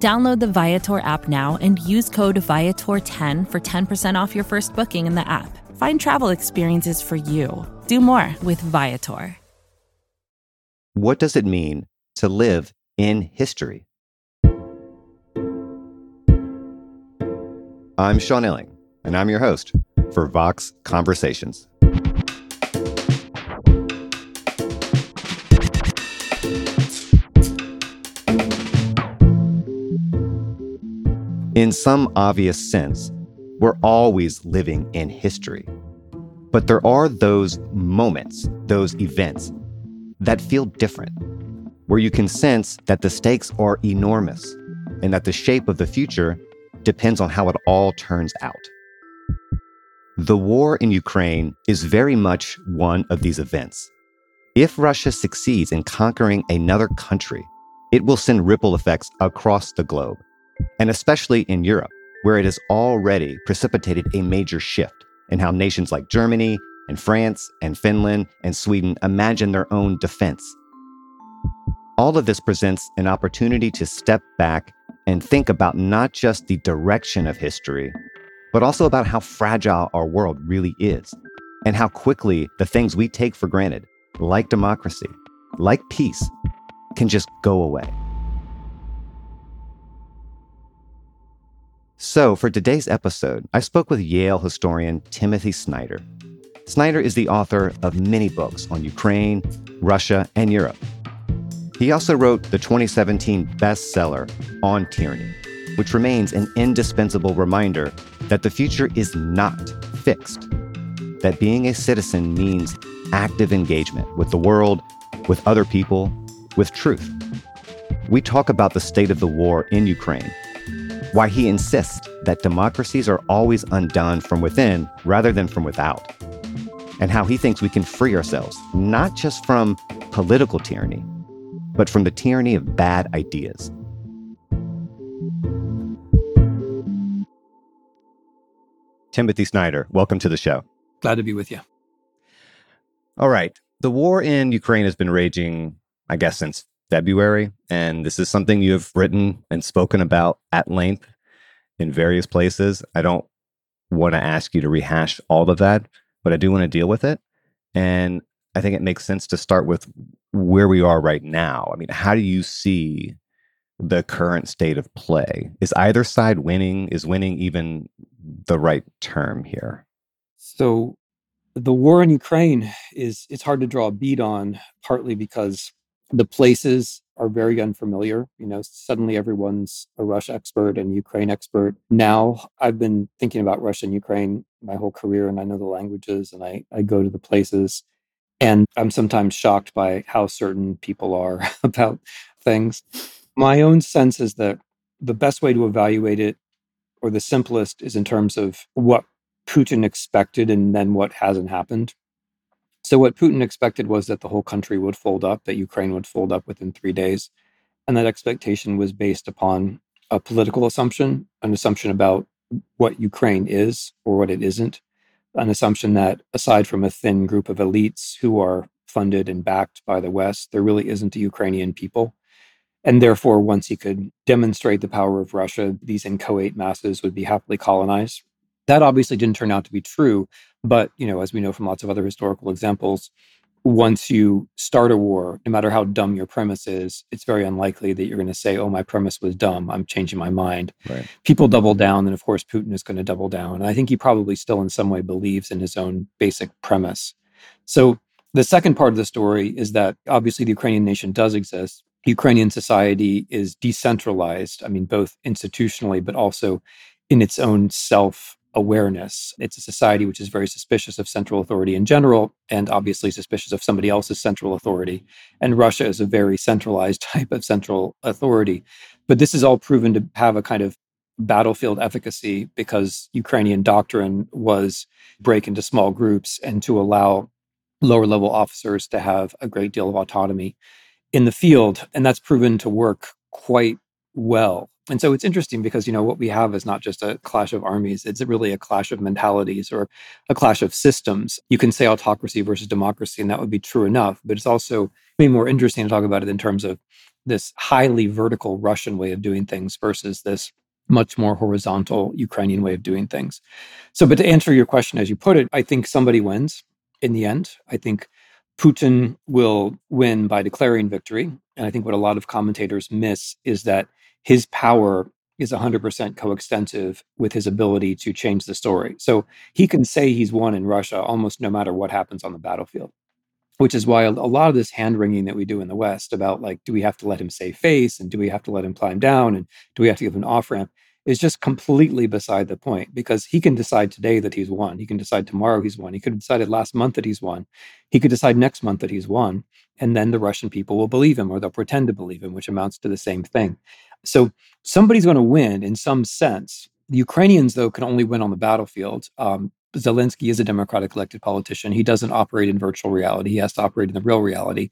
Download the Viator app now and use code Viator10 for 10% off your first booking in the app. Find travel experiences for you. Do more with Viator. What does it mean to live in history? I'm Sean Illing, and I'm your host for Vox Conversations. In some obvious sense, we're always living in history. But there are those moments, those events, that feel different, where you can sense that the stakes are enormous and that the shape of the future depends on how it all turns out. The war in Ukraine is very much one of these events. If Russia succeeds in conquering another country, it will send ripple effects across the globe and especially in Europe, where it has already precipitated a major shift in how nations like Germany and France and Finland and Sweden imagine their own defense. All of this presents an opportunity to step back and think about not just the direction of history, but also about how fragile our world really is and how quickly the things we take for granted, like democracy, like peace, can just go away. So, for today's episode, I spoke with Yale historian Timothy Snyder. Snyder is the author of many books on Ukraine, Russia, and Europe. He also wrote the 2017 bestseller On Tyranny, which remains an indispensable reminder that the future is not fixed, that being a citizen means active engagement with the world, with other people, with truth. We talk about the state of the war in Ukraine why he insists that democracies are always undone from within rather than from without, and how he thinks we can free ourselves, not just from political tyranny, but from the tyranny of bad ideas. Timothy Snyder, welcome to the show. Glad to be with you. All right. The war in Ukraine has been raging, I guess, since February. And this is something you have written and spoken about at length in various places. I don't want to ask you to rehash all of that, but I do want to deal with it. And I think it makes sense to start with where we are right now. I mean, how do you see the current state of play? Is either side winning? Is winning even the right term here? So the war in Ukraine is it's hard to draw a bead on partly because the places are very unfamiliar. You know, suddenly everyone's a Russia expert and Ukraine expert. Now I've been thinking about Russia and Ukraine my whole career and I know the languages and I, I go to the places. And I'm sometimes shocked by how certain people are about things. My own sense is that the best way to evaluate it, or the simplest, is in terms of what Putin expected and then what hasn't happened. So, what Putin expected was that the whole country would fold up, that Ukraine would fold up within three days. And that expectation was based upon a political assumption, an assumption about what Ukraine is or what it isn't, an assumption that aside from a thin group of elites who are funded and backed by the West, there really isn't a Ukrainian people. And therefore, once he could demonstrate the power of Russia, these inchoate masses would be happily colonized. That obviously didn't turn out to be true, but, you know, as we know from lots of other historical examples, once you start a war, no matter how dumb your premise is, it's very unlikely that you're going to say, oh, my premise was dumb. I'm changing my mind. Right. People double down. And of course, Putin is going to double down. And I think he probably still, in some way, believes in his own basic premise. So the second part of the story is that obviously the Ukrainian nation does exist. Ukrainian society is decentralized, I mean, both institutionally, but also in its own self awareness. It's a society which is very suspicious of central authority in general, and obviously suspicious of somebody else's central authority. And Russia is a very centralized type of central authority. But this is all proven to have a kind of battlefield efficacy because Ukrainian doctrine was break into small groups and to allow lower level officers to have a great deal of autonomy in the field. And that's proven to work quite well. And so it's interesting because, you know, what we have is not just a clash of armies, it's really a clash of mentalities or a clash of systems. You can say autocracy versus democracy, and that would be true enough. But it's also maybe more interesting to talk about it in terms of this highly vertical Russian way of doing things versus this much more horizontal Ukrainian way of doing things. So, but to answer your question as you put it, I think somebody wins in the end. I think Putin will win by declaring victory. And I think what a lot of commentators miss is that his power is 100% coextensive with his ability to change the story. So he can say he's won in Russia almost no matter what happens on the battlefield, which is why a, lot of this hand wringing that we do in the West about like, do we have to let him save face and do we have to let him climb down and do we have to give him an off ramp? is just completely beside the point because he can decide today that he's won. He can decide tomorrow he's won. He could have decided last month that he's won. He could decide next month that he's won. And then the Russian people will believe him or they'll pretend to believe him, which amounts to the same thing. So somebody's going to win in some sense. The Ukrainians, though, can only win on the battlefield. Um, Zelensky is a democratic elected politician. He doesn't operate in virtual reality. He has to operate in the real reality.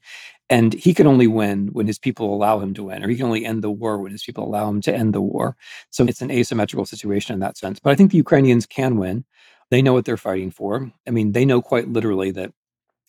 And he can only win when his people allow him to win, or he can only end the war when his people allow him to end the war. So it's an asymmetrical situation in that sense. But I think the Ukrainians can win. They know what they're fighting for. I mean, they know quite literally that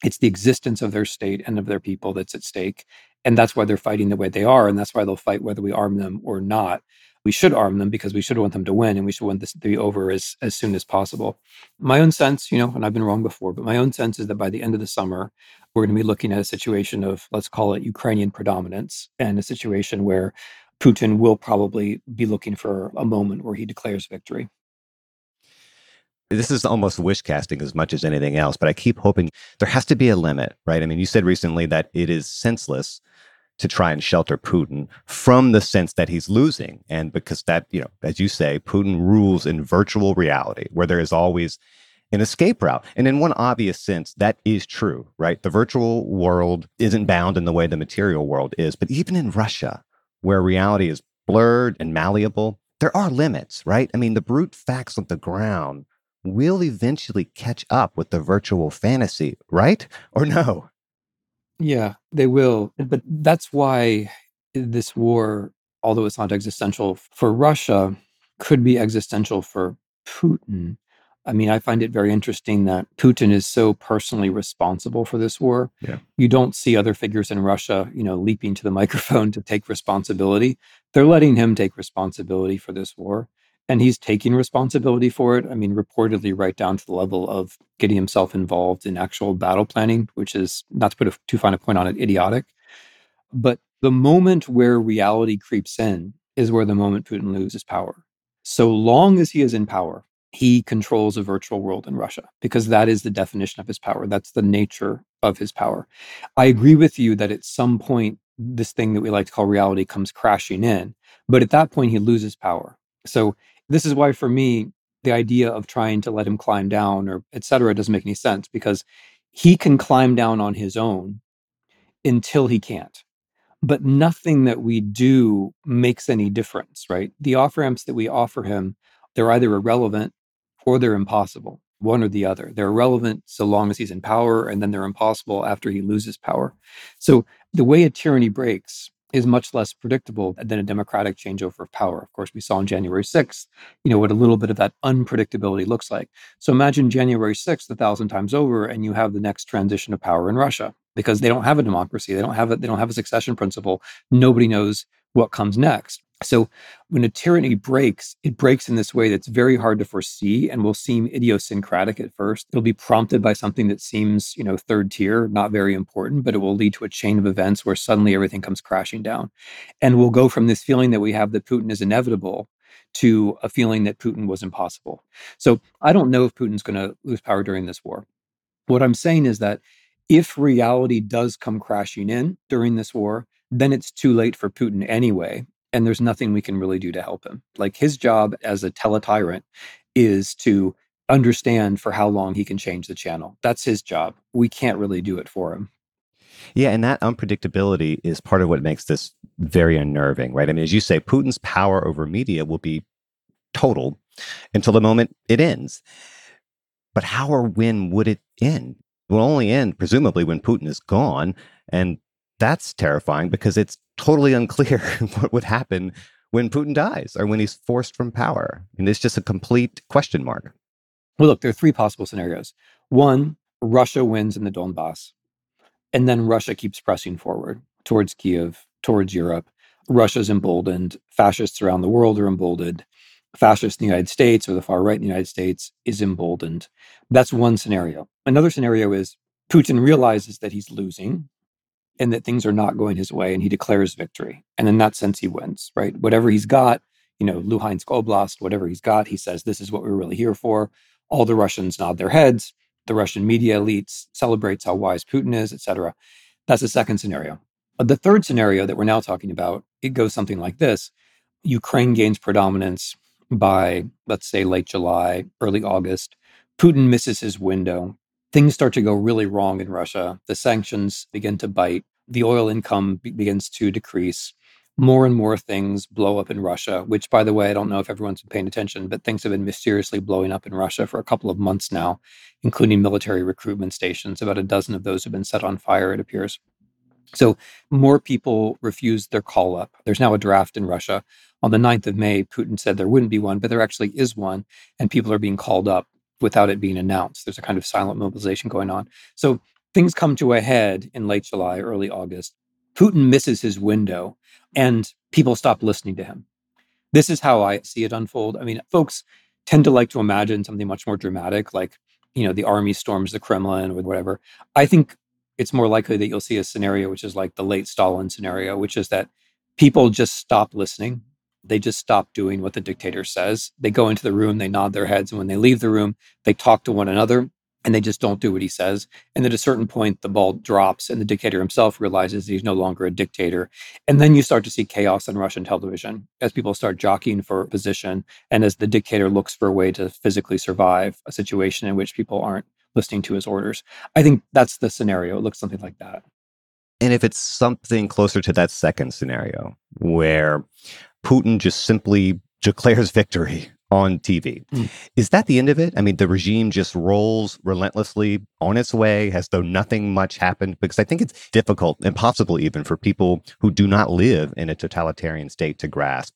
it's the existence of their state and of their people that's at stake. And that's why they're fighting the way they are. And that's why they'll fight whether we arm them or not we should arm them because we should want them to win and we should want this to be over as, as soon as possible. My own sense, you know, and I've been wrong before, but my own sense is that by the end of the summer, we're going to be looking at a situation of, let's call it Ukrainian predominance and a situation where Putin will probably be looking for a moment where he declares victory. This is almost wish casting as much as anything else, but I keep hoping there has to be a limit, right? I mean, you said recently that it is senseless to try and shelter Putin from the sense that he's losing. And because that, you know, as you say, Putin rules in virtual reality where there is always an escape route. And in one obvious sense, that is true, right? The virtual world isn't bound in the way the material world is. But even in Russia, where reality is blurred and malleable, there are limits, right? I mean, the brute facts on the ground will eventually catch up with the virtual fantasy, right? Or no? Yeah, they will. But that's why this war, although it's not existential for Russia, could be existential for Putin. I mean, I find it very interesting that Putin is so personally responsible for this war. Yeah. You don't see other figures in Russia, you know, leaping to the microphone to take responsibility. They're letting him take responsibility for this war and he's taking responsibility for it. I mean, reportedly, right down to the level of getting himself involved in actual battle planning, which is not to put a too fine a point on it, idiotic. But the moment where reality creeps in is where the moment Putin loses power. So long as he is in power, he controls a virtual world in Russia because that is the definition of his power. That's the nature of his power. I agree with you that at some point, this thing that we like to call reality comes crashing in. But at that point, he loses power. So this is why for me the idea of trying to let him climb down or etc doesn't make any sense because he can climb down on his own until he can't. But nothing that we do makes any difference right? The off ramps that we offer him they're either irrelevant or they're impossible one or the other. They're irrelevant so long as he's in power and then they're impossible after he loses power. So the way a tyranny breaks is much less predictable than a democratic changeover of power. Of course, we saw on January 6th, you know, what a little bit of that unpredictability looks like. So imagine January 6th a thousand times over, and you have the next transition of power in Russia because they don't have a democracy. They don't have a, they don't have a succession principle. Nobody knows what comes next. So when a tyranny breaks, it breaks in this way that's very hard to foresee and will seem idiosyncratic at first. It'll be prompted by something that seems, you know, third tier, not very important, but it will lead to a chain of events where suddenly everything comes crashing down. And we'll go from this feeling that we have that Putin is inevitable to a feeling that Putin was impossible. So I don't know if Putin's going to lose power during this war. What I'm saying is that if reality does come crashing in during this war, then it's too late for Putin anyway. And there's nothing we can really do to help him. Like his job as a teletyrant is to understand for how long he can change the channel. That's his job. We can't really do it for him. Yeah, and that unpredictability is part of what makes this very unnerving, right? I mean, as you say, Putin's power over media will be total until the moment it ends. But how or when would it end? It will only end, presumably, when Putin is gone. And that's terrifying because it's totally unclear what would happen when Putin dies or when he's forced from power. And it's just a complete question mark. Well, look, there are three possible scenarios. One, Russia wins in the Donbass, and then Russia keeps pressing forward towards Kiev, towards Europe. Russia's emboldened. Fascists around the world are emboldened. Fascists in the United States or the far right in the United States is emboldened. That's one scenario. Another scenario is Putin realizes that he's losing and that things are not going his way and he declares victory. And in that sense, he wins, right? Whatever he's got, you know, Luhansk Oblast, whatever he's got, he says, this is what we're really here for. All the Russians nod their heads. The Russian media elites celebrates how wise Putin is, etc. That's the second scenario. Uh, the third scenario that we're now talking about, it goes something like this. Ukraine gains predominance by, let's say, late July, early August. Putin misses his window. Things start to go really wrong in Russia. The sanctions begin to bite. The oil income be- begins to decrease. More and more things blow up in Russia, which, by the way, I don't know if everyone's been paying attention, but things have been mysteriously blowing up in Russia for a couple of months now, including military recruitment stations. About a dozen of those have been set on fire, it appears. So more people refused their call up. There's now a draft in Russia. On the 9th of May, Putin said there wouldn't be one, but there actually is one, and people are being called up without it being announced. There's a kind of silent mobilization going on. So things come to a head in late July, early August. Putin misses his window and people stop listening to him. This is how I see it unfold. I mean, folks tend to like to imagine something much more dramatic, like, you know, the army storms the Kremlin or whatever. I think it's more likely that you'll see a scenario which is like the late Stalin scenario, which is that people just stop listening. They just stop doing what the dictator says. They go into the room, they nod their heads, and when they leave the room, they talk to one another and they just don't do what he says. And at a certain point, the ball drops, and the dictator himself realizes he's no longer a dictator. And then you start to see chaos on Russian television as people start jockeying for position, and as the dictator looks for a way to physically survive a situation in which people aren't listening to his orders. I think that's the scenario. It looks something like that. And if it's something closer to that second scenario, where Putin just simply declares victory on TV. Mm. Is that the end of it? I mean, the regime just rolls relentlessly on its way as though nothing much happened? Because I think it's difficult, impossible even, for people who do not live in a totalitarian state to grasp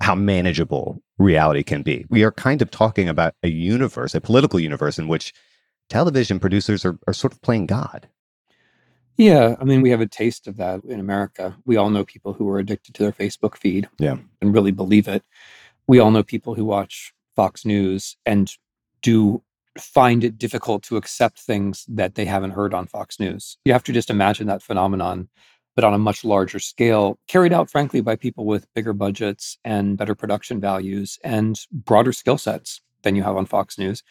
how manageable reality can be. We are kind of talking about a universe, a political universe in which television producers are, are sort of playing God. Yeah, I mean, we have a taste of that in America. We all know people who are addicted to their Facebook feed yeah. and really believe it. We all know people who watch Fox News and do find it difficult to accept things that they haven't heard on Fox News. You have to just imagine that phenomenon, but on a much larger scale, carried out, frankly, by people with bigger budgets and better production values and broader skill sets than you have on Fox News.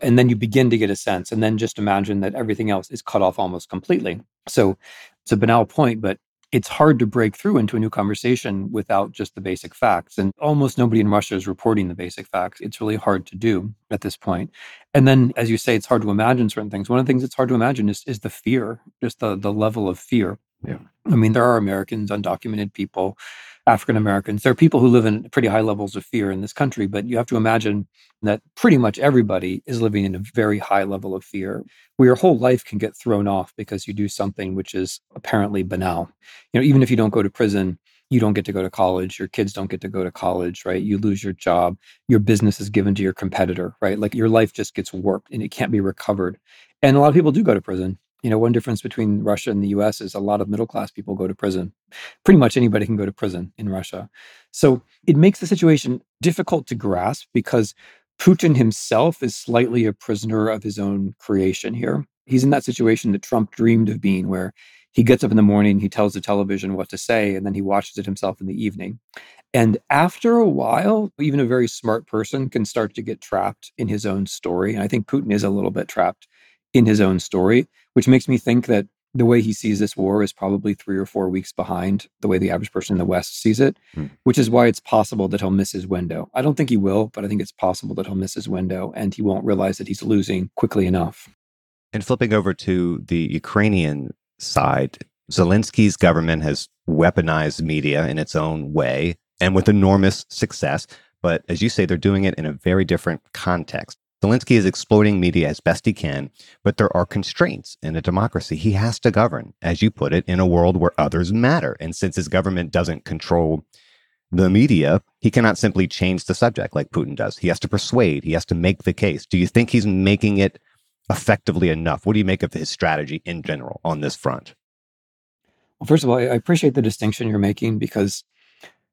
And then you begin to get a sense, and then just imagine that everything else is cut off almost completely. So it's a banal point, but it's hard to break through into a new conversation without just the basic facts. And almost nobody in Russia is reporting the basic facts. It's really hard to do at this point. And then, as you say, it's hard to imagine certain things. One of the things that's hard to imagine is, is the fear, just the, the level of fear. Yeah. I mean, there are Americans, undocumented people African Americans. There are people who live in pretty high levels of fear in this country, but you have to imagine that pretty much everybody is living in a very high level of fear where your whole life can get thrown off because you do something which is apparently banal. You know, even if you don't go to prison, you don't get to go to college, your kids don't get to go to college, right? You lose your job, your business is given to your competitor, right? Like your life just gets warped and it can't be recovered. And a lot of people do go to prison You know, one difference between Russia and the US is a lot of middle class people go to prison. Pretty much anybody can go to prison in Russia. So it makes the situation difficult to grasp because Putin himself is slightly a prisoner of his own creation here. He's in that situation that Trump dreamed of being, where he gets up in the morning, he tells the television what to say, and then he watches it himself in the evening. And after a while, even a very smart person can start to get trapped in his own story. And I think Putin is a little bit trapped in his own story, which makes me think that the way he sees this war is probably three or four weeks behind the way the average person in the West sees it, mm. which is why it's possible that he'll miss his window. I don't think he will, but I think it's possible that he'll miss his window and he won't realize that he's losing quickly enough. And flipping over to the Ukrainian side, Zelensky's government has weaponized media in its own way and with enormous success. But as you say, they're doing it in a very different context. Zelensky is exploiting media as best he can, but there are constraints in a democracy. He has to govern, as you put it, in a world where others matter. And since his government doesn't control the media, he cannot simply change the subject like Putin does. He has to persuade, he has to make the case. Do you think he's making it effectively enough? What do you make of his strategy in general on this front? Well, first of all, I appreciate the distinction you're making because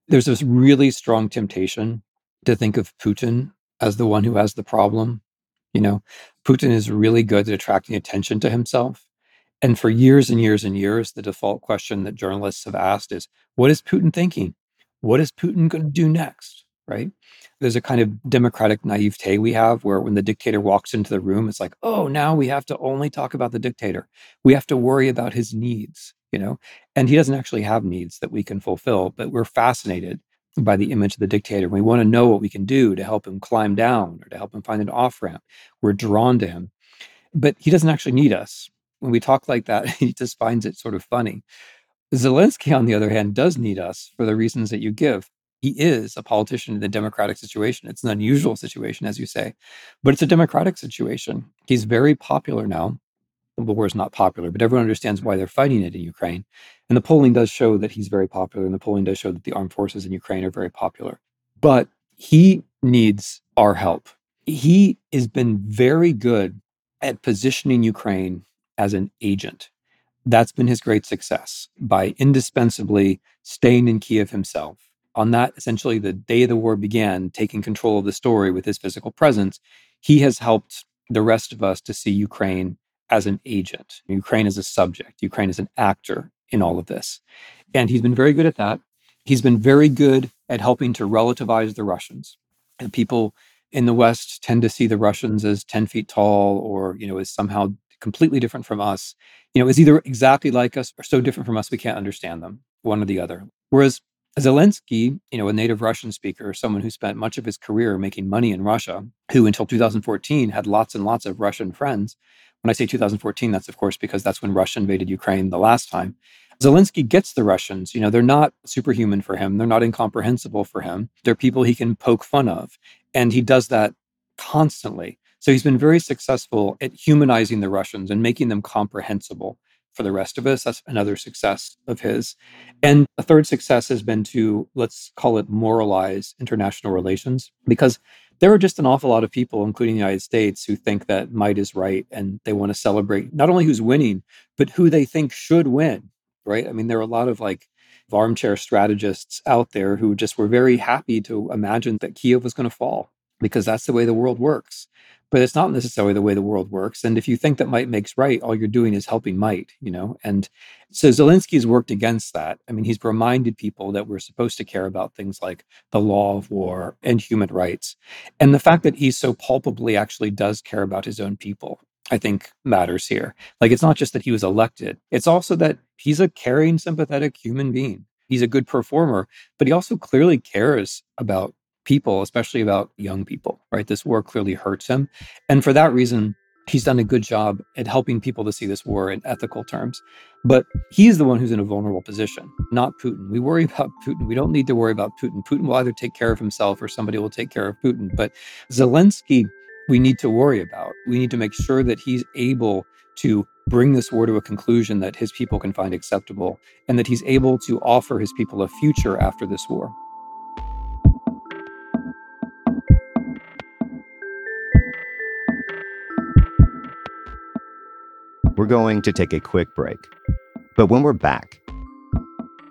there's this really strong temptation to think of Putin as the one who has the problem. You know, Putin is really good at attracting attention to himself. And for years and years and years, the default question that journalists have asked is what is Putin thinking? What is Putin going to do next? Right? There's a kind of democratic naivete we have where when the dictator walks into the room, it's like, oh, now we have to only talk about the dictator. We have to worry about his needs, you know? And he doesn't actually have needs that we can fulfill, but we're fascinated by the image of the dictator. We want to know what we can do to help him climb down or to help him find an off ramp. We're drawn to him. But he doesn't actually need us. When we talk like that, he just finds it sort of funny. Zelensky, on the other hand, does need us for the reasons that you give. He is a politician in the democratic situation. It's an unusual situation, as you say, but it's a democratic situation. He's very popular now the war is not popular, but everyone understands why they're fighting it in Ukraine. And the polling does show that he's very popular, and the polling does show that the armed forces in Ukraine are very popular. But he needs our help. He has been very good at positioning Ukraine as an agent. That's been his great success by indispensably staying in Kiev himself. On that, essentially, the day the war began, taking control of the story with his physical presence, he has helped the rest of us to see Ukraine as an agent. Ukraine is a subject. Ukraine is an actor in all of this. And he's been very good at that. He's been very good at helping to relativize the Russians. And people in the West tend to see the Russians as 10 feet tall or, you know, as somehow completely different from us. You know, is either exactly like us or so different from us we can't understand them, one or the other. Whereas Zelensky, you know, a native Russian speaker, someone who spent much of his career making money in Russia, who until 2014 had lots and lots of Russian friends, when I say 2014, that's of course because that's when Russia invaded Ukraine the last time. Zelensky gets the Russians. You know, they're not superhuman for him. They're not incomprehensible for him. They're people he can poke fun of. And he does that constantly. So he's been very successful at humanizing the Russians and making them comprehensible for the rest of us. That's another success of his. And a third success has been to, let's call it moralize international relations, because there are just an awful lot of people, including the United States, who think that might is right and they want to celebrate not only who's winning, but who they think should win, right? I mean, there are a lot of like armchair strategists out there who just were very happy to imagine that Kiev was going to fall because that's the way the world works but it's not necessarily the way the world works. And if you think that might makes right, all you're doing is helping might, you know? And so Zelensky has worked against that. I mean, he's reminded people that we're supposed to care about things like the law of war and human rights. And the fact that he so palpably actually does care about his own people, I think matters here. Like, it's not just that he was elected, it's also that he's a caring, sympathetic human being. He's a good performer, but he also clearly cares about people, especially about young people, right? This war clearly hurts him. And for that reason, he's done a good job at helping people to see this war in ethical terms. But he's the one who's in a vulnerable position, not Putin. We worry about Putin. We don't need to worry about Putin. Putin will either take care of himself or somebody will take care of Putin. But Zelensky, we need to worry about. We need to make sure that he's able to bring this war to a conclusion that his people can find acceptable and that he's able to offer his people a future after this war. We're going to take a quick break. But when we're back,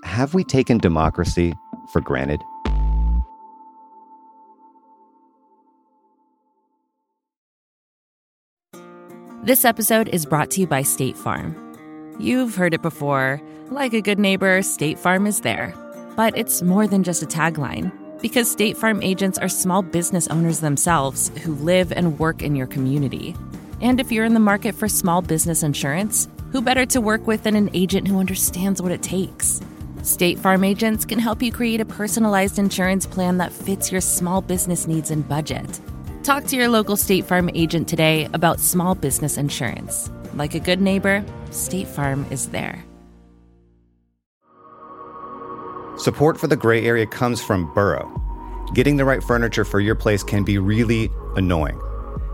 have we taken democracy for granted? This episode is brought to you by State Farm. You've heard it before. Like a good neighbor, State Farm is there. But it's more than just a tagline, because State Farm agents are small business owners themselves who live and work in your community. And if you're in the market for small business insurance, who better to work with than an agent who understands what it takes? State Farm agents can help you create a personalized insurance plan that fits your small business needs and budget. Talk to your local State Farm agent today about small business insurance. Like a good neighbor, State Farm is there. Support for the gray area comes from Burrow. Getting the right furniture for your place can be really annoying.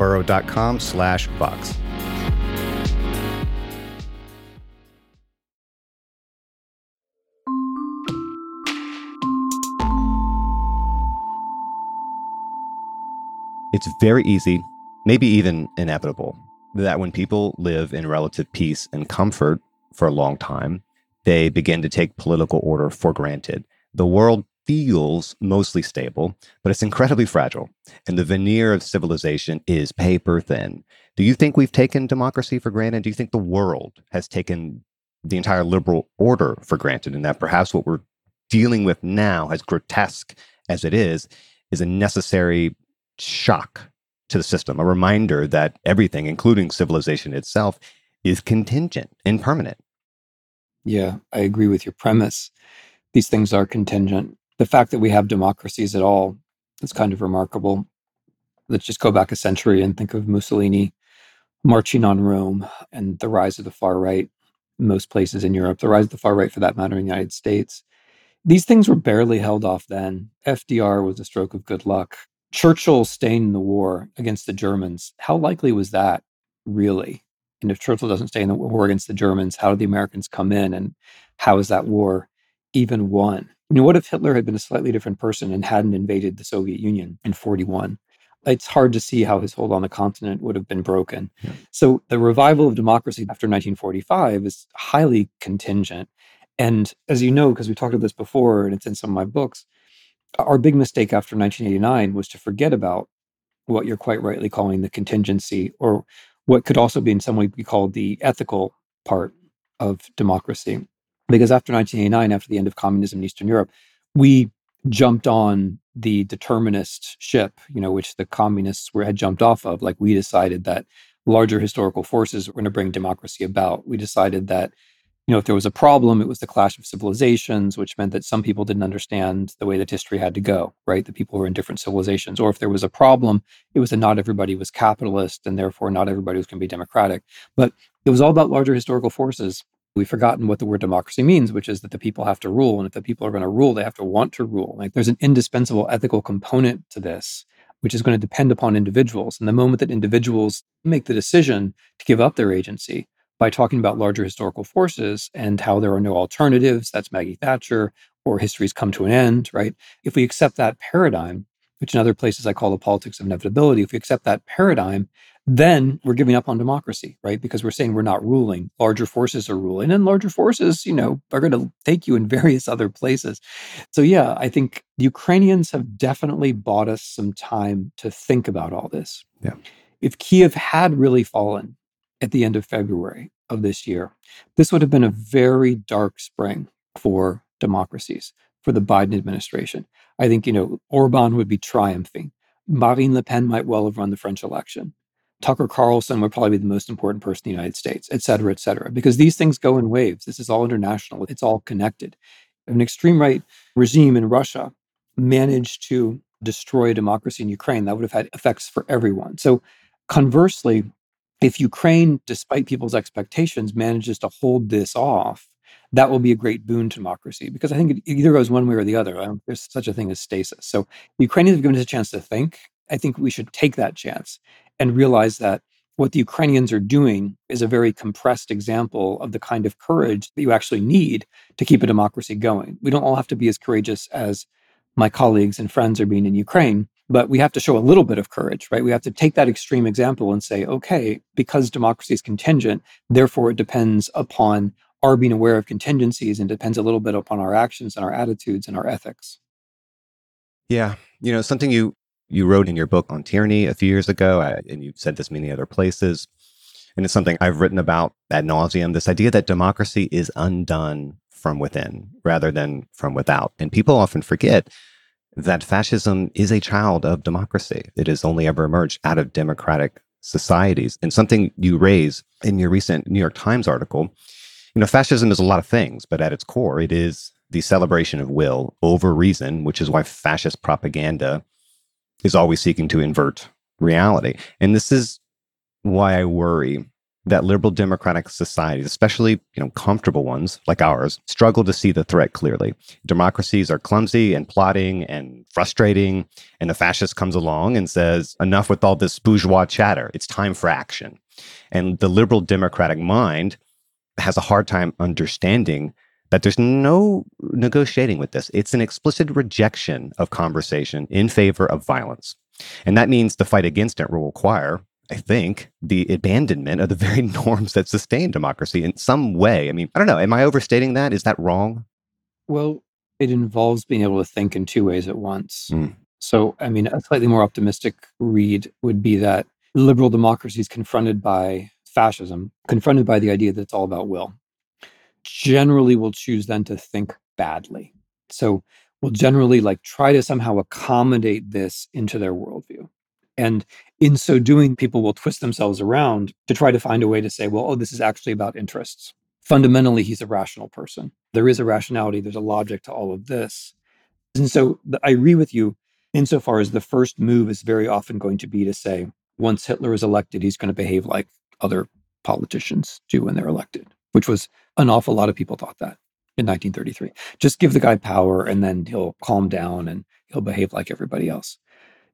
burrow.com slash Vox. It's very easy, maybe even inevitable, that when people live in relative peace and comfort for a long time, they begin to take political order for granted. The world feels mostly stable, but it's incredibly fragile. And the veneer of civilization is paper thin. Do you think we've taken democracy for granted? Do you think the world has taken the entire liberal order for granted and that perhaps what we're dealing with now, as grotesque as it is, is a necessary shock to the system, a reminder that everything, including civilization itself, is contingent and permanent? Yeah, I agree with your premise. These things are contingent the fact that we have democracies at all is kind of remarkable. Let's just go back a century and think of Mussolini marching on Rome and the rise of the far right most places in Europe, the rise of the far right for that matter in the United States. These things were barely held off then. FDR was a stroke of good luck. Churchill staying in the war against the Germans, how likely was that really? And if Churchill doesn't stay in the war against the Germans, how do the Americans come in and how is that war even won? You know, what if Hitler had been a slightly different person and hadn't invaded the Soviet Union in 41? It's hard to see how his hold on the continent would have been broken. Yeah. So the revival of democracy after 1945 is highly contingent. And as you know, because we talked about this before, and it's in some of my books, our big mistake after 1989 was to forget about what you're quite rightly calling the contingency, or what could also be in some way be called the ethical part of democracy because after 1989, after the end of communism in Eastern Europe, we jumped on the determinist ship, you know, which the communists were had jumped off of. Like we decided that larger historical forces were going to bring democracy about. We decided that, you know, if there was a problem, it was the clash of civilizations, which meant that some people didn't understand the way that history had to go, right? The people were in different civilizations. Or if there was a problem, it was that not everybody was capitalist and therefore not everybody was going to be democratic. But it was all about larger historical forces we've forgotten what the word democracy means, which is that the people have to rule. And if the people are going to rule, they have to want to rule. Like there's an indispensable ethical component to this, which is going to depend upon individuals. And the moment that individuals make the decision to give up their agency by talking about larger historical forces and how there are no alternatives, that's Maggie Thatcher, or history's come to an end, right? If we accept that paradigm, which in other places I call the politics of inevitability, if we accept that paradigm, then we're giving up on democracy, right? Because we're saying we're not ruling. Larger forces are ruling, and larger forces, you know, are going to take you in various other places. So, yeah, I think the Ukrainians have definitely bought us some time to think about all this. Yeah. If Kiev had really fallen at the end of February of this year, this would have been a very dark spring for democracies, for the Biden administration. I think, you know, Orban would be triumphing Marine Le Pen might well have run the French election. Tucker Carlson would probably be the most important person in the United States, et cetera, et cetera, because these things go in waves. This is all international, it's all connected. An extreme right regime in Russia managed to destroy democracy in Ukraine. That would have had effects for everyone. So, conversely, if Ukraine, despite people's expectations, manages to hold this off, that will be a great boon to democracy because I think it either goes one way or the other. there's such a thing as stasis. So Ukrainians have given us a chance to think. I think we should take that chance and realize that what the Ukrainians are doing is a very compressed example of the kind of courage that you actually need to keep a democracy going. We don't all have to be as courageous as my colleagues and friends are being in Ukraine, but we have to show a little bit of courage, right? We have to take that extreme example and say, okay, because democracy is contingent, therefore it depends upon our being aware of contingencies and depends a little bit upon our actions and our attitudes and our ethics. Yeah. You know, something you you wrote in your book on tyranny a few years ago, uh, and you've said this many other places, and it's something I've written about ad nauseum. This idea that democracy is undone from within rather than from without, and people often forget that fascism is a child of democracy. It has only ever emerged out of democratic societies. And something you raise in your recent New York Times article, you know, fascism is a lot of things, but at its core, it is the celebration of will over reason, which is why fascist propaganda is always seeking to invert reality. And this is why I worry that liberal democratic societies, especially you know comfortable ones like ours, struggle to see the threat clearly. Democracies are clumsy and plotting and frustrating, and the fascist comes along and says, "Enough with all this bourgeois chatter. It's time for action." And the liberal democratic mind has a hard time understanding that there's no negotiating with this. It's an explicit rejection of conversation in favor of violence. And that means the fight against it will require I think, the abandonment of the very norms that sustain democracy in some way. I mean, I don't know. Am I overstating that? Is that wrong? Well, it involves being able to think in two ways at once. Mm. So, I mean, a slightly more optimistic read would be that liberal democracies confronted by fascism, confronted by the idea that it's all about will, generally will choose then to think badly. So, will generally like try to somehow accommodate this into their worldview. And in so doing, people will twist themselves around to try to find a way to say, well, oh, this is actually about interests. Fundamentally, he's a rational person. There is a rationality, there's a logic to all of this. And so I agree with you insofar as the first move is very often going to be to say, once Hitler is elected, he's going to behave like other politicians do when they're elected, which was an awful lot of people thought that in 1933. Just give the guy power and then he'll calm down and he'll behave like everybody else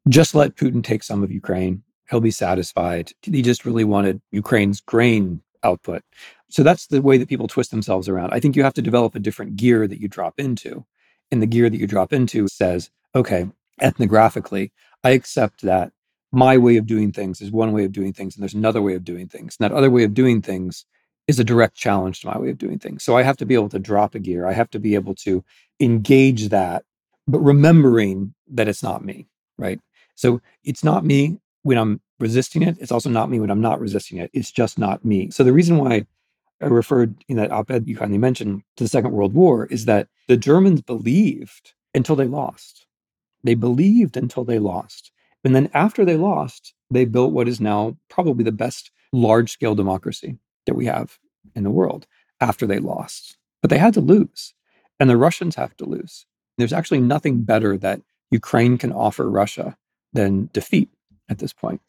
just let Putin take some of Ukraine. He'll be satisfied. He just really wanted Ukraine's grain output. So that's the way that people twist themselves around. I think you have to develop a different gear that you drop into. And the gear that you drop into says, okay, ethnographically, I accept that my way of doing things is one way of doing things, and there's another way of doing things. And that other way of doing things is a direct challenge to my way of doing things. So I have to be able to drop a gear. I have to be able to engage that, but remembering that it's not me, right? So it's not me when I'm resisting it. It's also not me when I'm not resisting it. It's just not me. So the reason why I referred in that op ed you kindly mentioned to the Second World War is that the Germans believed until they lost. They believed until they lost. And then after they lost, they built what is now probably the best large scale democracy that we have in the world after they lost. But they had to lose. And the Russians have to lose. There's actually nothing better that Ukraine can offer Russia than defeat at this point.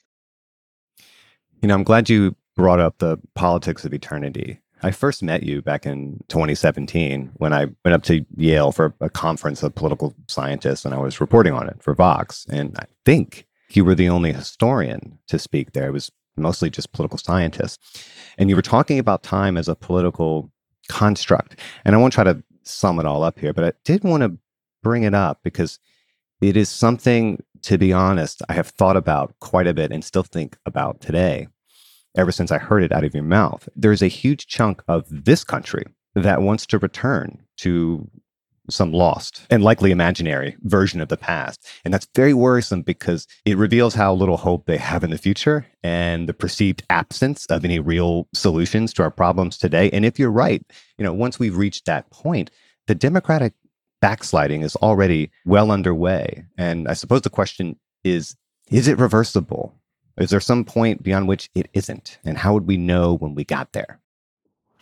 You know, I'm glad you brought up the politics of eternity. I first met you back in 2017 when I went up to Yale for a conference of political scientists and I was reporting on it for Vox. And I think you were the only historian to speak there. It was mostly just political scientists. And you were talking about time as a political construct. And I won't try to sum it all up here, but I did want to bring it up because it is something to be honest, I have thought about quite a bit and still think about today, ever since I heard it out of your mouth. There's a huge chunk of this country that wants to return to some lost and likely imaginary version of the past. And that's very worrisome because it reveals how little hope they have in the future and the perceived absence of any real solutions to our problems today. And if you're right, you know, once we've reached that point, the Democratic backsliding is already well underway. And I suppose the question is Is it reversible? Is there some point beyond which it isn't? And how would we know when we got there?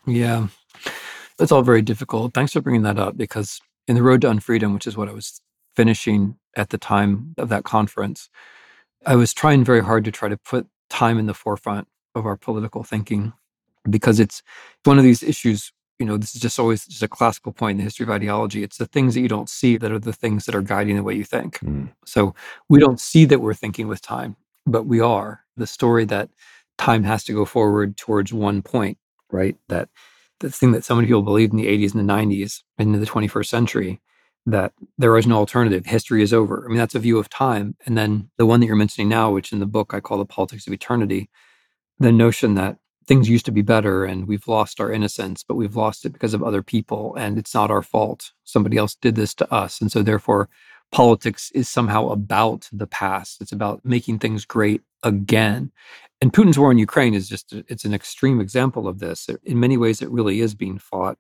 Yeah, it's all very difficult. Thanks for bringing that up because in the Road to Unfreedom, which is what I was finishing at the time of that conference, I was trying very hard to try to put time in the forefront of our political thinking because it's one of these issues you know this is just always just a classical point in the history of ideology. It's the things that you don't see that are the things that are guiding the way you think. Mm. so we don't see that we're thinking with time but we are. The story that time has to go forward towards one point right that the thing that so many people believed in the 80s and the 90s and in the 21st century that there is no alternative. History is over. I mean, that's a view of time. And then the one that you're mentioning now, which in the book I call the politics of eternity, the notion that things used to be better and we've lost our innocence, but we've lost it because of other people and it's not our fault. Somebody else did this to us. And so therefore, politics is somehow about the past. It's about making things great again. And Putin's war in Ukraine is just, it's an extreme example of this. In many ways, it really is being fought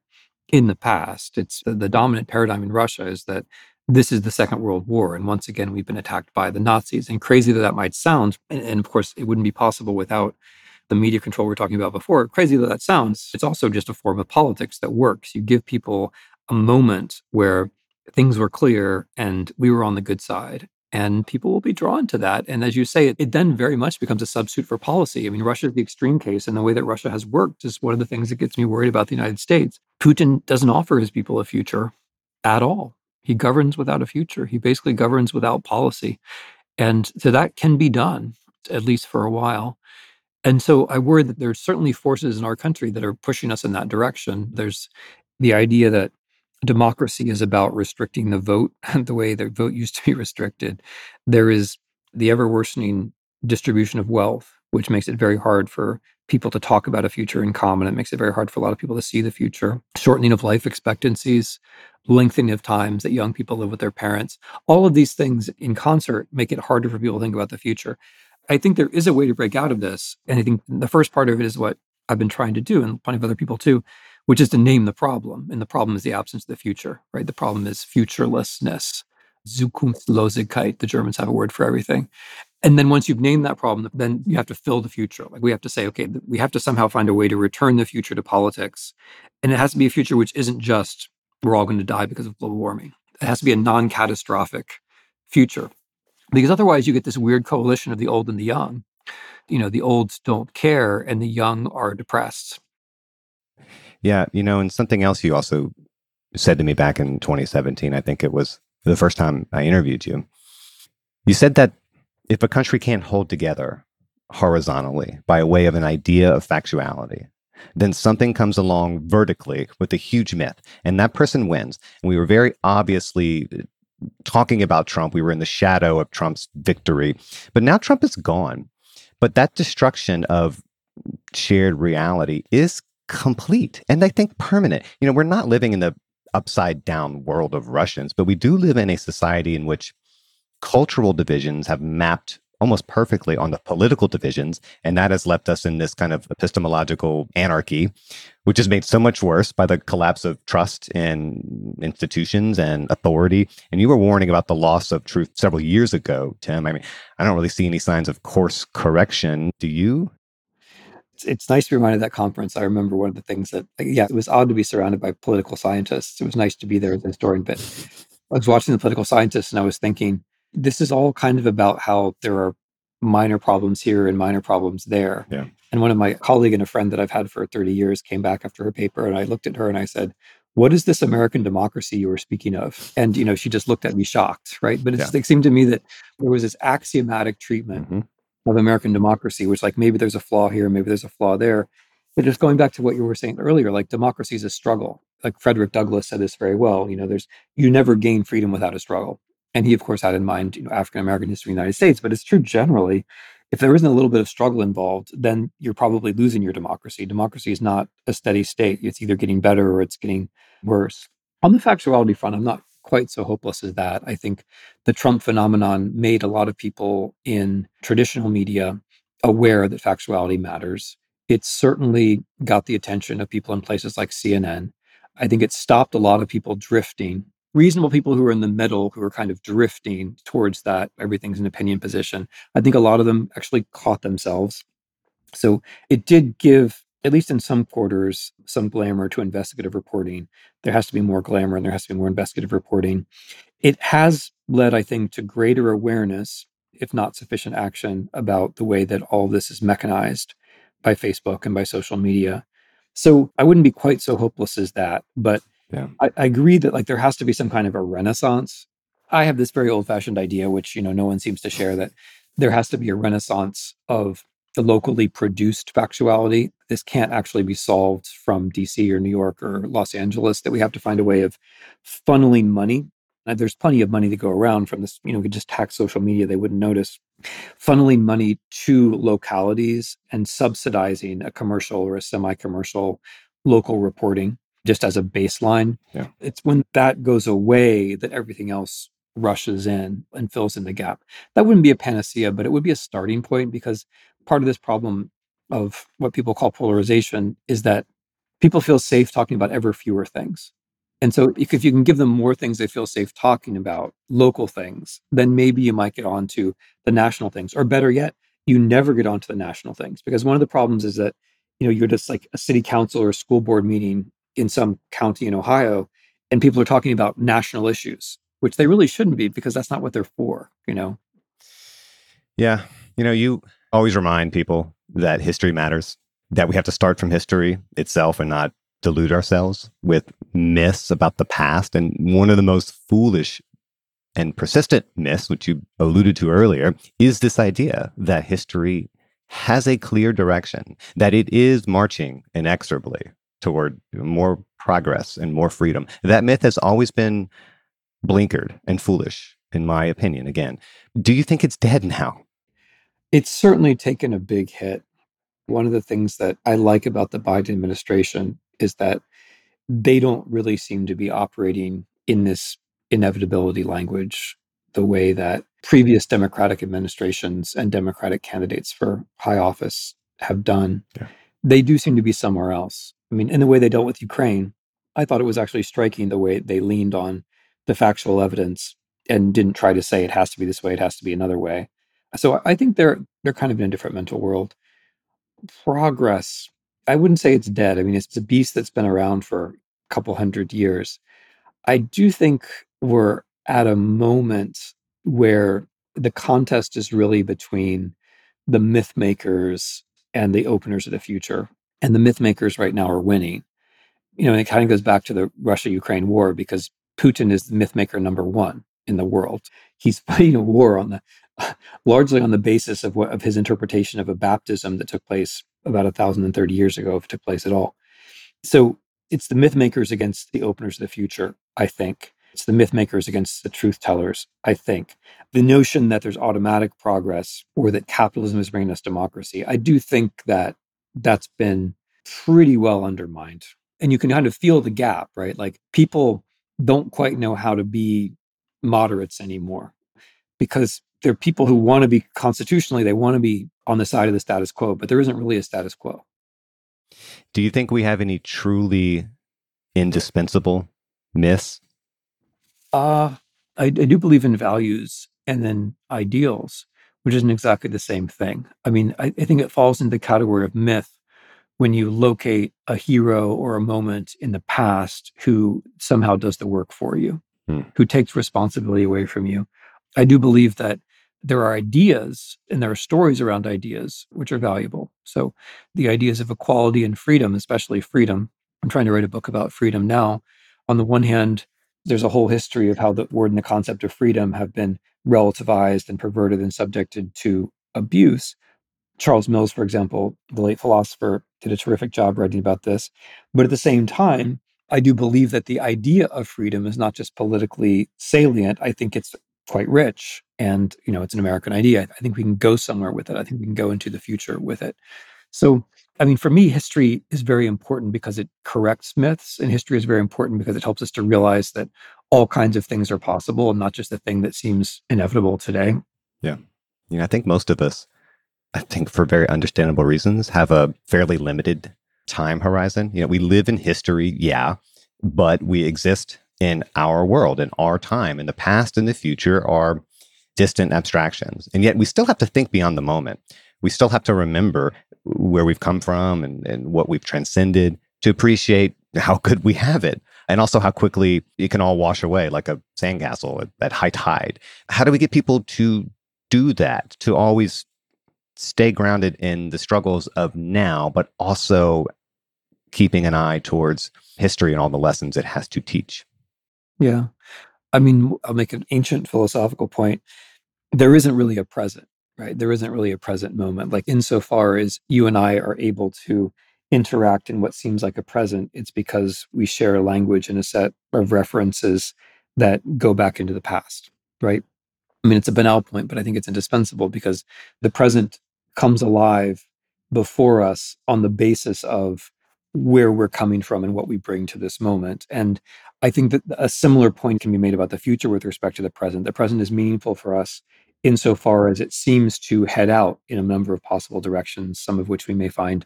in the past. It's the, dominant paradigm in Russia is that this is the Second World War. And once again, we've been attacked by the Nazis. And crazy that that might sound, and, and of course, it wouldn't be possible without the media control we are talking about before. Crazy that that sounds, it's also just a form of politics that works. You give people a moment where things were clear and we were on the good side and people will be drawn to that. And as you say, it, it, then very much becomes a substitute for policy. I mean, Russia is the extreme case, and the way that Russia has worked is one of the things that gets me worried about the United States. Putin doesn't offer his people a future at all. He governs without a future. He basically governs without policy. And so that can be done, at least for a while. And so I worry that there's certainly forces in our country that are pushing us in that direction. There's the idea that democracy is about restricting the vote and the way the vote used to be restricted. There is the ever worsening distribution of wealth, which makes it very hard for people to talk about a future in common. It makes it very hard for a lot of people to see the future. Shortening of life expectancies, lengthening of times that young people live with their parents. All of these things in concert make it harder for people to think about the future. I think there is a way to break out of this. And I think the first part of it is what I've been trying to do, and plenty of other people too, which is to name the problem. And the problem is the absence of the future, right? The problem is futurelessness. Zukunftslosigkeit, the Germans have a word for everything. And then once you've named that problem, then you have to fill the future. Like we have to say, okay, we have to somehow find a way to return the future to politics. And it has to be a future which isn't just we're all going to die because of global warming. It has to be a non catastrophic future. Because otherwise, you get this weird coalition of the old and the young. You know, the olds don't care and the young are depressed. Yeah, you know, and something else you also said to me back in 2017, I think it was the first time I interviewed you. You said that if a country can't hold together horizontally by way of an idea of factuality, then something comes along vertically with a huge myth, and that person wins. And we were very obviously uh, talking about Trump. We were in the shadow of Trump's victory, but now Trump is gone. But that destruction of shared reality is complete and I think permanent. You know, we're not living in the upside down world of Russians, but we do live in a society in which cultural divisions have mapped almost perfectly on the political divisions. And that has left us in this kind of epistemological anarchy, which is made so much worse by the collapse of trust in institutions and authority. And you were warning about the loss of truth several years ago, Tim. I mean, I don't really see any signs of course correction. Do you? It's, it's nice to be reminded of that conference. I remember one of the things that, yeah, it was odd to be surrounded by political scientists. It was nice to be there as a historian, but I was watching the political scientists and I was thinking, this is all kind of about how there are minor problems here and minor problems there. Yeah. And one of my colleague and a friend that I've had for 30 years came back after her paper and I looked at her and I said, what is this American democracy you were speaking of? And, you know, she just looked at me shocked, right? But yeah. it seemed to me that there was this axiomatic treatment mm-hmm of American democracy, which like maybe there's a flaw here, maybe there's a flaw there. But just going back to what you were saying earlier, like democracy is a struggle. Like Frederick Douglass said this very well. You know, there's you never gain freedom without a struggle. And he, of course, had in mind, you know, African American history in the United States. But it's true generally. If there isn't a little bit of struggle involved, then you're probably losing your democracy. Democracy is not a steady state. It's either getting better or it's getting worse. On the factuality front, I'm not quite so hopeless as that. I think the Trump phenomenon made a lot of people in traditional media aware that factuality matters. It certainly got the attention of people in places like CNN. I think it stopped a lot of people drifting reasonable people who are in the middle, who are kind of drifting towards that everything's an opinion position. I think a lot of them actually caught themselves. So it did give, at least in some quarters, some glamour to investigative reporting. There has to be more glamour and there has to be more investigative reporting. It has led, I think, to greater awareness, if not sufficient action, about the way that all this is mechanized by Facebook and by social media. So I wouldn't be quite so hopeless as that. But yeah. I, I agree that like there has to be some kind of a renaissance. I have this very old-fashioned idea, which you know no one seems to share, that there has to be a renaissance of the locally produced factuality. This can't actually be solved from DC or New York or Los Angeles, that we have to find a way of funneling money. And there's plenty of money to go around from this, you know, we could just tax social media, they wouldn't notice. Funneling money to localities and subsidizing a commercial or a semi commercial local reporting just as a baseline. Yeah. It's when that goes away that everything else rushes in and fills in the gap. That wouldn't be a panacea, but it would be a starting point because part of this problem of what people call polarization is that people feel safe talking about ever fewer things. And so if, you can give them more things they feel safe talking about, local things, then maybe you might get on to the national things. Or better yet, you never get onto the national things. Because one of the problems is that, you know, you're just like a city council or a school board meeting in some county in Ohio, and people are talking about national issues, which they really shouldn't be because that's not what they're for, you know? Yeah. You know, you always remind people that history matters, that we have to start from history itself and not delude ourselves with myths about the past. And one of the most foolish and persistent myths, which you alluded to earlier, is this idea that history has a clear direction, that it is marching inexorably toward more progress and more freedom. That myth has always been blinkered and foolish, in my opinion. Again, do you think it's dead now? It's certainly taken a big hit. One of the things that I like about the Biden administration is that they don't really seem to be operating in this inevitability language the way that previous Democratic administrations and Democratic candidates for high office have done. Yeah. They do seem to be somewhere else. I mean, in the way they dealt with Ukraine, I thought it was actually striking the way they leaned on the factual evidence and didn't try to say it has to be this way, it has to be another way. So I think they're they're kind of in a different mental world. Progress, I wouldn't say it's dead. I mean, it's a beast that's been around for a couple hundred years. I do think we're at a moment where the contest is really between the myth makers and the openers of the future and the myth makers right now are winning. You know, and it kind of goes back to the Russia Ukraine war because Putin is the myth maker number one in the world. He's fighting a war on the largely on the basis of what of his interpretation of a baptism that took place about a thousand and thirty years ago, if it took place at all. So it's the myth makers against the openers of the future, I think. It's the myth makers against the truth tellers, I think. The notion that there's automatic progress or that capitalism is bringing us democracy, I do think that that's been pretty well undermined. And you can kind of feel the gap, right? Like people don't quite know how to be moderates anymore because there are people who want to be constitutionally, they want to be on the side of the status quo, but there isn't really a status quo. Do you think we have any truly indispensable myths? Uh, I, I do believe in values and then ideals which isn't exactly the same thing. I mean, I, I think it falls into the category of myth when you locate a hero or a moment in the past who somehow does the work for you, hmm. who takes responsibility away from you. I do believe that there are ideas and there are stories around ideas which are valuable. So the ideas of equality and freedom, especially freedom. I'm trying to write a book about freedom now. On the one hand, there's a whole history of how the word and the concept of freedom have been relativized and perverted and subjected to abuse. Charles Mills, for example, the late philosopher, did a terrific job writing about this. But at the same time, I do believe that the idea of freedom is not just politically salient. I think it's quite rich and you know it's an american idea i think we can go somewhere with it i think we can go into the future with it so i mean for me history is very important because it corrects myths and history is very important because it helps us to realize that all kinds of things are possible and not just the thing that seems inevitable today. Yeah. You know, I think most of us, I think for very understandable reasons, have a fairly limited time horizon. You know, we live in history, yeah, but we exist in our world, in our time. in the past and the future are distant abstractions. And yet we still have to think beyond the moment. We still have to remember where we've come from and, and what we've transcended to appreciate how good we have it and also how quickly it can all wash away like a sandcastle at, at high tide. How do we get people to do that, to always stay grounded in the struggles of now, but also keeping an eye towards history and all the lessons it has to teach? Yeah. I mean, I'll make an ancient philosophical point. There isn't really a present, right? There isn't really a present moment. Like, insofar as you and I are able to interact in what seems like a present, it's because we share a language and a set of references that go back into the past, right? I mean, it's a banal point, but I think it's indispensable because the present comes alive before us on the basis of where we're coming from and what we bring to this moment. And I think that a similar point can be made about the future with respect to the present. The present is meaningful for us insofar as it seems to head out in a number of possible directions, some of which we may find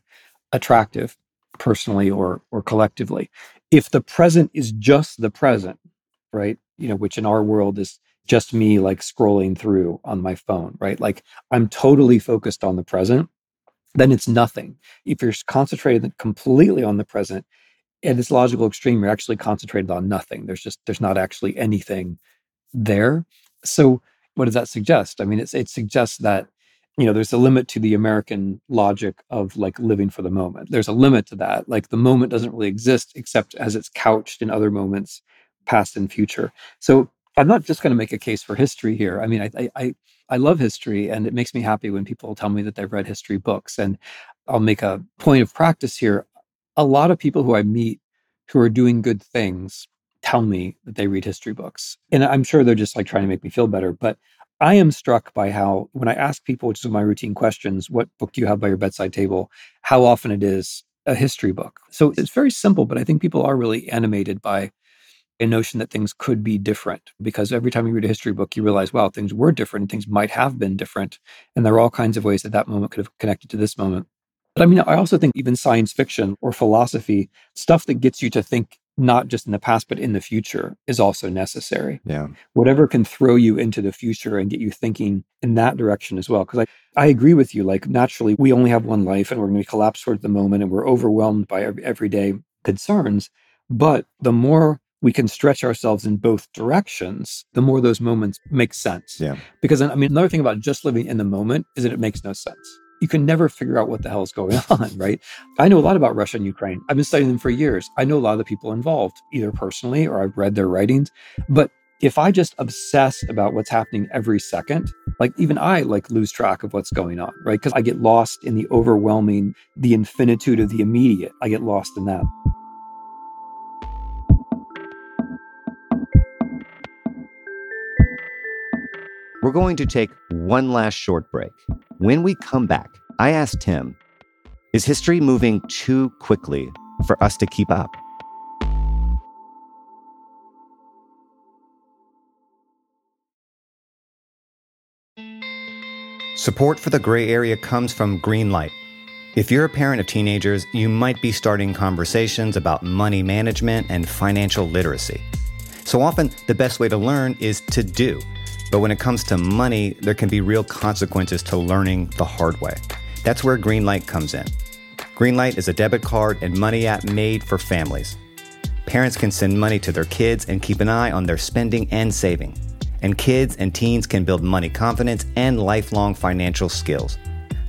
attractive personally or or collectively. If the present is just the present, right? You know, which in our world is just me like scrolling through on my phone, right? Like I'm totally focused on the present, then it's nothing. If you're concentrated completely on the present, at its logical extreme, you're actually concentrated on nothing. There's just there's not actually anything there. So what does that suggest? I mean, it suggests that you know there's a limit to the american logic of like living for the moment there's a limit to that like the moment doesn't really exist except as it's couched in other moments past and future so i'm not just going to make a case for history here i mean I, I i love history and it makes me happy when people tell me that they've read history books and i'll make a point of practice here a lot of people who i meet who are doing good things tell me that they read history books and i'm sure they're just like trying to make me feel better but I am struck by how, when I ask people, which is my routine questions, what book do you have by your bedside table, how often it is a history book. So it's very simple, but I think people are really animated by a notion that things could be different because every time you read a history book, you realize, wow, things were different things might have been different. And there are all kinds of ways that that moment could have connected to this moment. But I mean, I also think even science fiction or philosophy, stuff that gets you to think not just in the past, but in the future is also necessary. Yeah. Whatever can throw you into the future and get you thinking in that direction as well. Because I, I agree with you. Like, naturally, we only have one life and we're going to collapse towards the moment and we're overwhelmed by every, everyday concerns. But the more we can stretch ourselves in both directions, the more those moments make sense. Yeah. Because, I mean, another thing about just living in the moment is that it makes no sense you can never figure out what the hell is going on, right? I know a lot about Russia and Ukraine. I've been studying them for years. I know a lot of the people involved, either personally or I've read their writings. But if I just obsess about what's happening every second, like even I like lose track of what's going on, right? Because I get lost in the overwhelming, the infinitude of the immediate. I get lost in that. We're going to take one last short break. When we come back, I asked Tim, is history moving too quickly for us to keep up? Support for the gray area comes from Greenlight. If you're a parent of teenagers, you might be starting conversations about money management and financial literacy. So often, the best way to learn is to do. But when it comes to money, there can be real consequences to learning the hard way. That's where Greenlight comes in. Greenlight is a debit card and money app made for families. Parents can send money to their kids and keep an eye on their spending and saving. And kids and teens can build money confidence and lifelong financial skills.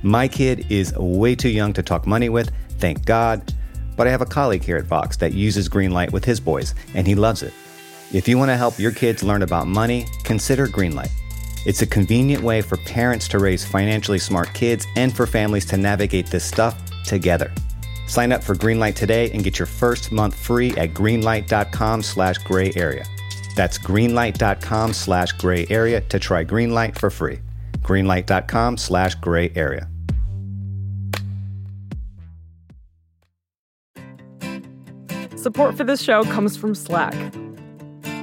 My kid is way too young to talk money with, thank God, but I have a colleague here at Vox that uses Greenlight with his boys, and he loves it. If you want to help your kids learn about money, consider Greenlight. It's a convenient way for parents to raise financially smart kids and for families to navigate this stuff together. Sign up for Greenlight today and get your first month free at greenlight.com slash gray area. That's greenlight.com slash gray area to try Greenlight for free. Greenlight.com slash gray area. Support for this show comes from Slack.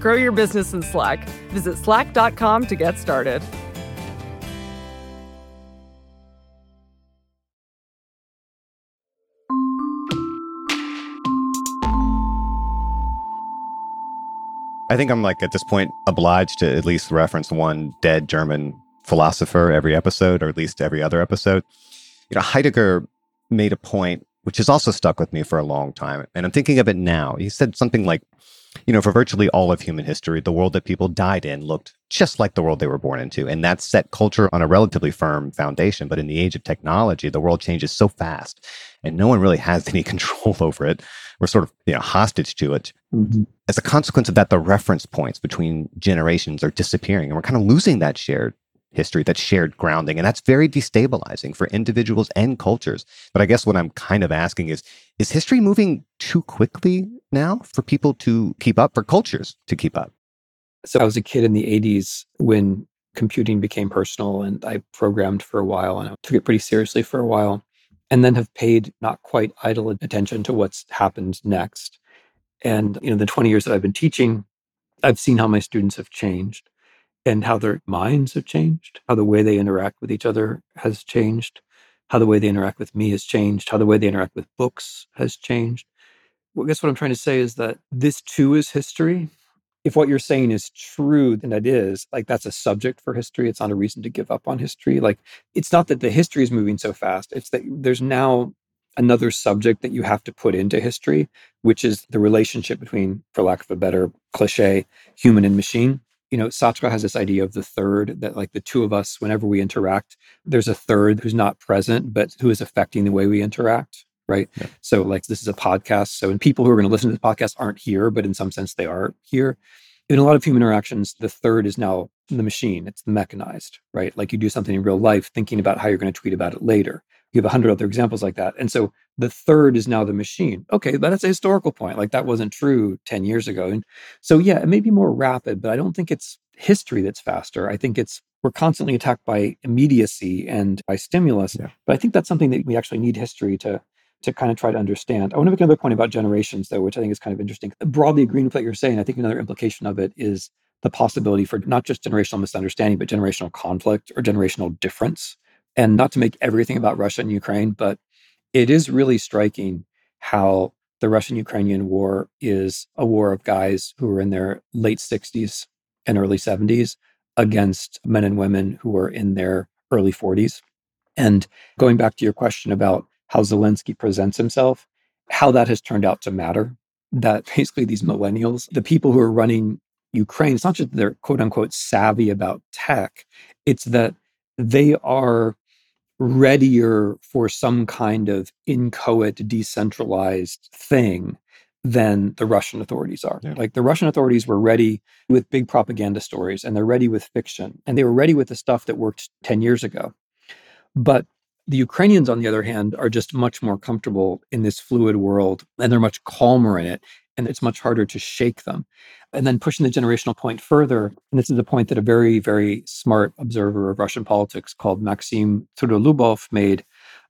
Grow your business in Slack. Visit slack.com to get started. I think I'm like at this point obliged to at least reference one dead German philosopher every episode, or at least every other episode. You know, Heidegger made a point which has also stuck with me for a long time. And I'm thinking of it now. He said something like, you know, for virtually all of human history, the world that people died in looked just like the world they were born into. And that set culture on a relatively firm foundation. But in the age of technology, the world changes so fast and no one really has any control over it. We're sort of, you know, hostage to it. Mm-hmm. As a consequence of that, the reference points between generations are disappearing and we're kind of losing that shared history, that shared grounding. And that's very destabilizing for individuals and cultures. But I guess what I'm kind of asking is is history moving too quickly now for people to keep up, for cultures to keep up? So I was a kid in the 80s when computing became personal and I programmed for a while and I took it pretty seriously for a while and then have paid not quite idle attention to what's happened next. And you know, the 20 years that I've been teaching, I've seen how my students have changed and how their minds have changed, how the way they interact with each other has changed, how the way they interact with me has changed, how the way they interact with books has changed. Well, I guess what I'm trying to say is that this too is history. If what you're saying is true, then it is like that's a subject for history. It's not a reason to give up on history. Like it's not that the history is moving so fast, it's that there's now another subject that you have to put into history, which is the relationship between, for lack of a better cliche, human and machine you know, Sartre has this idea of the third that, like, the two of us, whenever we interact, there's a third who's not present, but who is affecting the way we interact. Right. Yeah. So, like, this is a podcast. So, and people who are going to listen to the podcast aren't here, but in some sense, they are here. In a lot of human interactions, the third is now the machine, it's the mechanized, right? Like, you do something in real life, thinking about how you're going to tweet about it later. You have a hundred other examples like that. And so the third is now the machine. Okay, that's a historical point. Like that wasn't true 10 years ago. And so, yeah, it may be more rapid, but I don't think it's history that's faster. I think it's we're constantly attacked by immediacy and by stimulus. Yeah. But I think that's something that we actually need history to to kind of try to understand. I want to make another point about generations, though, which I think is kind of interesting. Broadly agreeing with what you're saying, I think another implication of it is the possibility for not just generational misunderstanding, but generational conflict or generational difference. And not to make everything about Russia and Ukraine, but it is really striking how the Russian Ukrainian war is a war of guys who are in their late 60s and early 70s against men and women who are in their early 40s. And going back to your question about how Zelensky presents himself, how that has turned out to matter, that basically these millennials, the people who are running Ukraine, it's not just they're quote unquote savvy about tech, it's that they are readier for some kind of inchoate, decentralized thing than the Russian authorities are. Yeah. Like the Russian authorities were ready with big propaganda stories and they're ready with fiction and they were ready with the stuff that worked 10 years ago. But the Ukrainians, on the other hand, are just much more comfortable in this fluid world and they're much calmer in it and it's much harder to shake them. And then pushing the generational point further, and this is a point that a very, very smart observer of Russian politics called Maxim Trudolyubov made.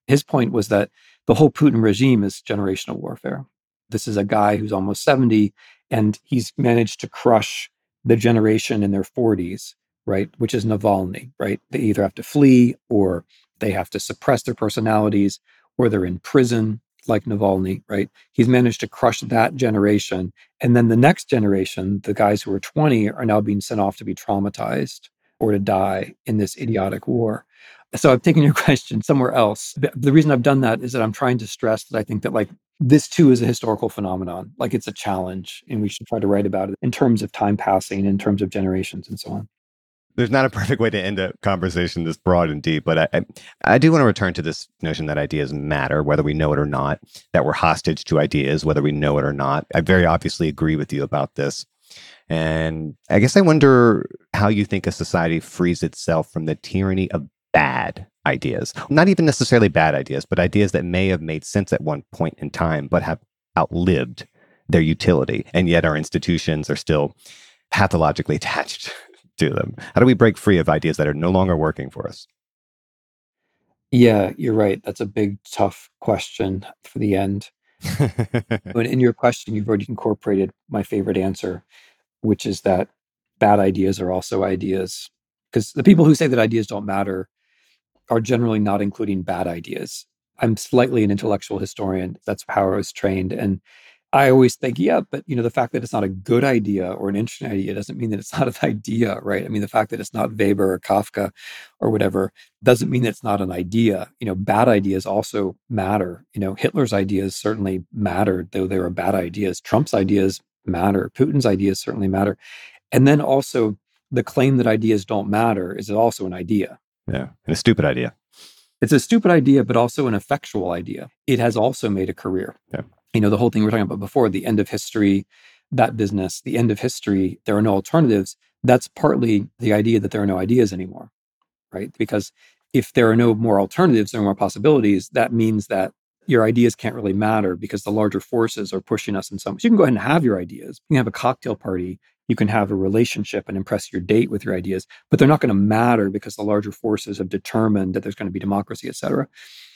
His point was that the whole Putin regime is generational warfare. This is a guy who's almost 70, and he's managed to crush the generation in their 40s, right? Which is Navalny, right? They either have to flee or they have to suppress their personalities or they're in prison like Navalny, right? He's managed to crush that generation. And then the next generation, the guys who are 20, are now being sent off to be traumatized or to die in this idiotic war. So I've taken your question somewhere else. The reason I've done that is that I'm trying to stress that I think that like this too is a historical phenomenon. Like it's a challenge and we should try to write about it in terms of time passing, in terms of generations and so on there's not a perfect way to end a conversation this broad and deep, but I, I, I, do want to return to this notion that ideas matter, whether we know it or not, that we're hostage to ideas, whether we know it or not. I very obviously agree with you about this. And I guess I wonder how you think a society frees itself from the tyranny of bad ideas. Not even necessarily bad ideas, but ideas that may have made sense at one point in time, but have outlived their utility. And yet our institutions are still pathologically attached to them. How do we break free of ideas that are no longer working for us? Yeah, you're right. That's a big, tough question for the end. but in your question, you've already incorporated my favorite answer, which is that bad ideas are also ideas. Because the people who say that ideas don't matter are generally not including bad ideas. I'm slightly an intellectual historian. That's how I was trained. And I always think, yeah, but you know, the fact that it's not a good idea or an interesting idea doesn't mean that it's not an idea, right? I mean, the fact that it's not Weber or Kafka or whatever doesn't mean that it's not an idea. You know, bad ideas also matter. You know, Hitler's ideas certainly mattered, though they were bad ideas. Trump's ideas matter. Putin's ideas certainly matter. And then also the claim that ideas don't matter is also an idea. Yeah, and a stupid idea. It's a stupid idea, but also an effectual idea. It has also made a career. Yeah. You know, the whole thing we're talking about before, the end of history, that business, the end of history, there are no alternatives. That's partly the idea that there are no ideas anymore, right? Because if there are no more alternatives, there are more possibilities, that means that your ideas can't really matter because the larger forces are pushing us in some ways. You can go ahead and have your ideas. You can have a cocktail party you can have a relationship and impress your date with your ideas, but they're not going to matter because the larger forces have determined that there's going to be democracy, et cetera.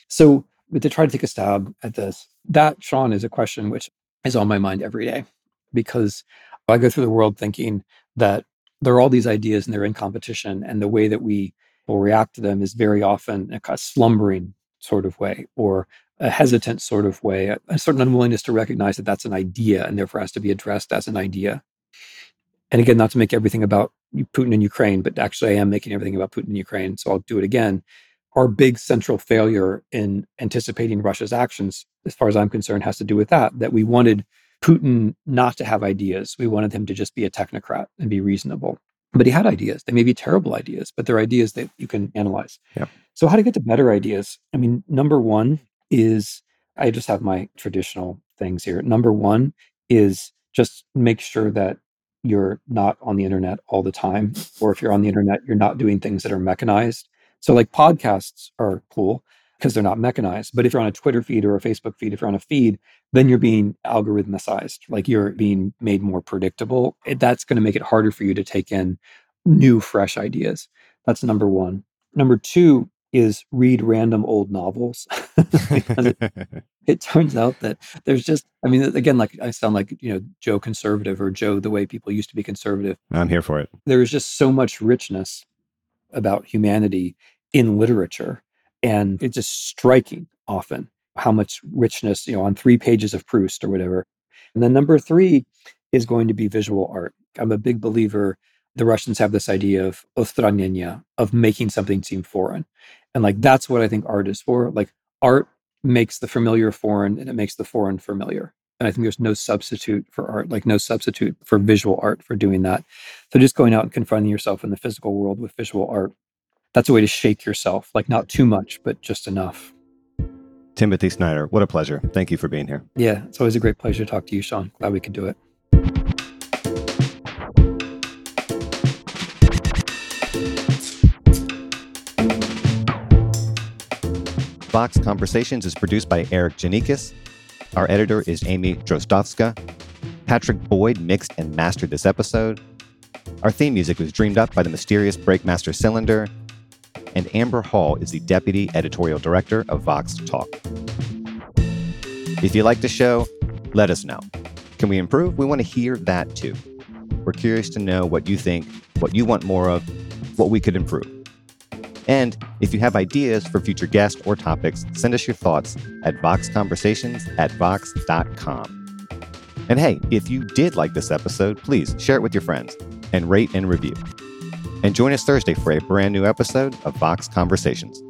So to try to take a stab at this, that, Sean, is a question which is on my mind every day because I go through the world thinking that there are all these ideas and they're in competition, and the way that we will react to them is very often a slumbering sort of way or a hesitant sort of way, a, a certain unwillingness to recognize that that's an idea and therefore has to be addressed as an idea and again, not to make everything about Putin and Ukraine, but actually I am making everything about Putin and Ukraine. So I'll do it again. Our big central failure in anticipating Russia's actions, as far as I'm concerned, has to do with that, that we wanted Putin not to have ideas. We wanted him to just be a technocrat and be reasonable. But he had ideas. They may be terrible ideas, but they're ideas that you can analyze. Yeah. So, how to get to better ideas? I mean, number one is I just have my traditional things here. Number one is just make sure that you're not on the internet all the time, or if you're on the internet, you're not doing things that are mechanized. So, like podcasts are cool because they're not mechanized. But if you're on a Twitter feed or a Facebook feed, if you're on a feed, then you're being algorithmicized, like you're being made more predictable. It, that's going to make it harder for you to take in new, fresh ideas. That's number one. Number two is read random old novels it, it, turns out that there's just i mean again like i sound like you know joe conservative or joe the way people used to be conservative i'm here for it there's just so much richness about humanity in literature and it's just striking often how much richness you know on three pages of proust or whatever and then number three is going to be visual art i'm a big believer the Russians have this idea of ostranenie, of making something seem foreign. And like that's what I think art is for. Like art makes the familiar foreign and it makes the foreign familiar. And I think there's no substitute for art, like no substitute for visual art for doing that. So just going out and confronting yourself in the physical world with visual art, that's a way to shake yourself, like not too much, but just enough. Timothy Snyder, what a pleasure. Thank you for being here. Yeah, it's always a great pleasure to talk to you, Sean. Glad we could do it. Vox Conversations is produced by Eric Geannikis. Our editor is Amy Drozdowska. Patrick Boyd mixed and mastered this episode. Our theme music was dreamed up by the mysterious Breakmaster Cylinder. And Amber Hall is the deputy editorial director of Vox Talk. If you like the show, let us know. Can we improve? We want to hear that too. We're curious to know what you think, what you want more of, what we could improve. And if you have ideas for future guests or topics, send us your thoughts at voxconversations at vox.com. And hey, if you did like this episode, please share it with your friends and rate and review. And join us Thursday for a brand new episode of Vox Conversations.